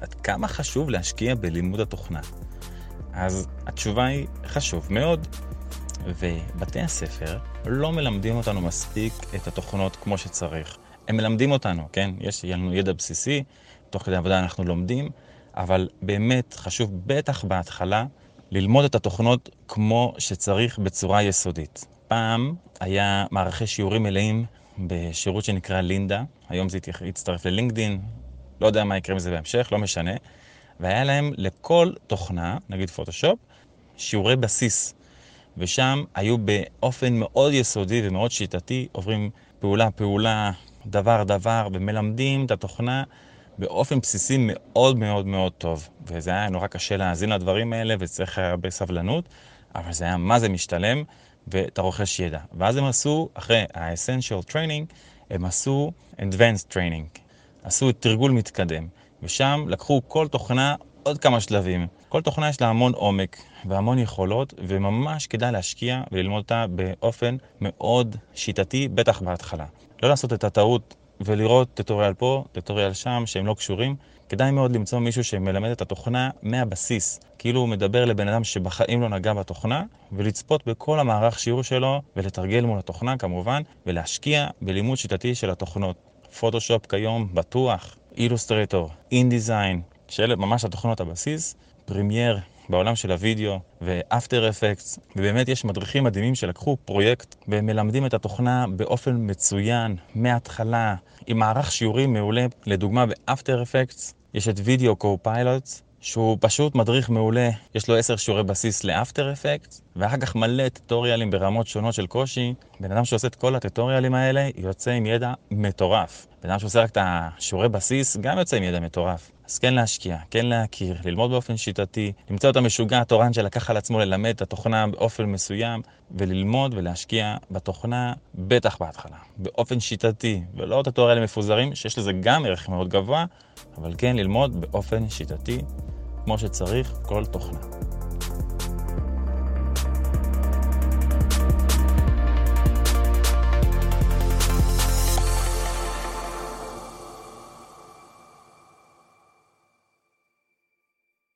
עד כמה חשוב להשקיע בלימוד התוכנה? אז התשובה היא חשוב מאוד, ובתי הספר לא מלמדים אותנו מספיק את התוכנות כמו שצריך. הם מלמדים אותנו, כן? יש לנו ידע בסיסי, תוך כדי עבודה אנחנו לומדים, אבל באמת חשוב, בטח בהתחלה, ללמוד את התוכנות כמו שצריך בצורה יסודית. פעם היה מערכי שיעורים מלאים בשירות שנקרא לינדה, היום זה יצטרף ללינקדין, לא יודע מה יקרה מזה בהמשך, לא משנה. והיה להם לכל תוכנה, נגיד פוטושופ, שיעורי בסיס. ושם היו באופן מאוד יסודי ומאוד שיטתי, עוברים פעולה-פעולה, דבר-דבר, ומלמדים את התוכנה באופן בסיסי מאוד מאוד מאוד טוב. וזה היה נורא קשה להאזין לדברים האלה, וצריך הרבה סבלנות, אבל זה היה מה זה משתלם, ואתה רוכש ידע. ואז הם עשו, אחרי ה-essential training, הם עשו advanced training. עשו תרגול מתקדם, ושם לקחו כל תוכנה עוד כמה שלבים. כל תוכנה יש לה המון עומק והמון יכולות, וממש כדאי להשקיע וללמוד אותה באופן מאוד שיטתי, בטח בהתחלה. לא לעשות את הטעות ולראות טטוריאל פה, טטוריאל שם, שהם לא קשורים. כדאי מאוד למצוא מישהו שמלמד את התוכנה מהבסיס. כאילו הוא מדבר לבן אדם שבחיים לא נגע בתוכנה, ולצפות בכל המערך שיעור שלו, ולתרגל מול התוכנה כמובן, ולהשקיע בלימוד שיטתי של התוכנות. פוטושופ כיום בטוח, Illustrator, InDesign, שאלה ממש התוכנות הבסיס, Premiere בעולם של הוידאו ו After Effects, ובאמת יש מדריכים מדהימים שלקחו פרויקט ומלמדים את התוכנה באופן מצוין, מההתחלה, עם מערך שיעורים מעולה. לדוגמה ב After Effects יש את Video Copilots, שהוא פשוט מדריך מעולה, יש לו עשר שיעורי בסיס ל After Effect, ואחר כך מלא טוטוריאלים ברמות שונות של קושי. בן אדם שעושה את כל הטוטוריאלים האלה, יוצא עם ידע מטורף. בן אדם שעושה רק את השיעורי בסיס, גם יוצא עם ידע מטורף. אז כן להשקיע, כן להכיר, ללמוד באופן שיטתי, למצוא את המשוגע התורן שלקח על עצמו ללמד את התוכנה באופן מסוים, וללמוד ולהשקיע בתוכנה, בטח בהתחלה, באופן שיטתי, ולא את הטוטוריאלים מפוזרים, שיש לזה גם ערך מאוד גבוה, אבל כן ללמוד באופן שיטתי כמו שצריך כל תוכנה.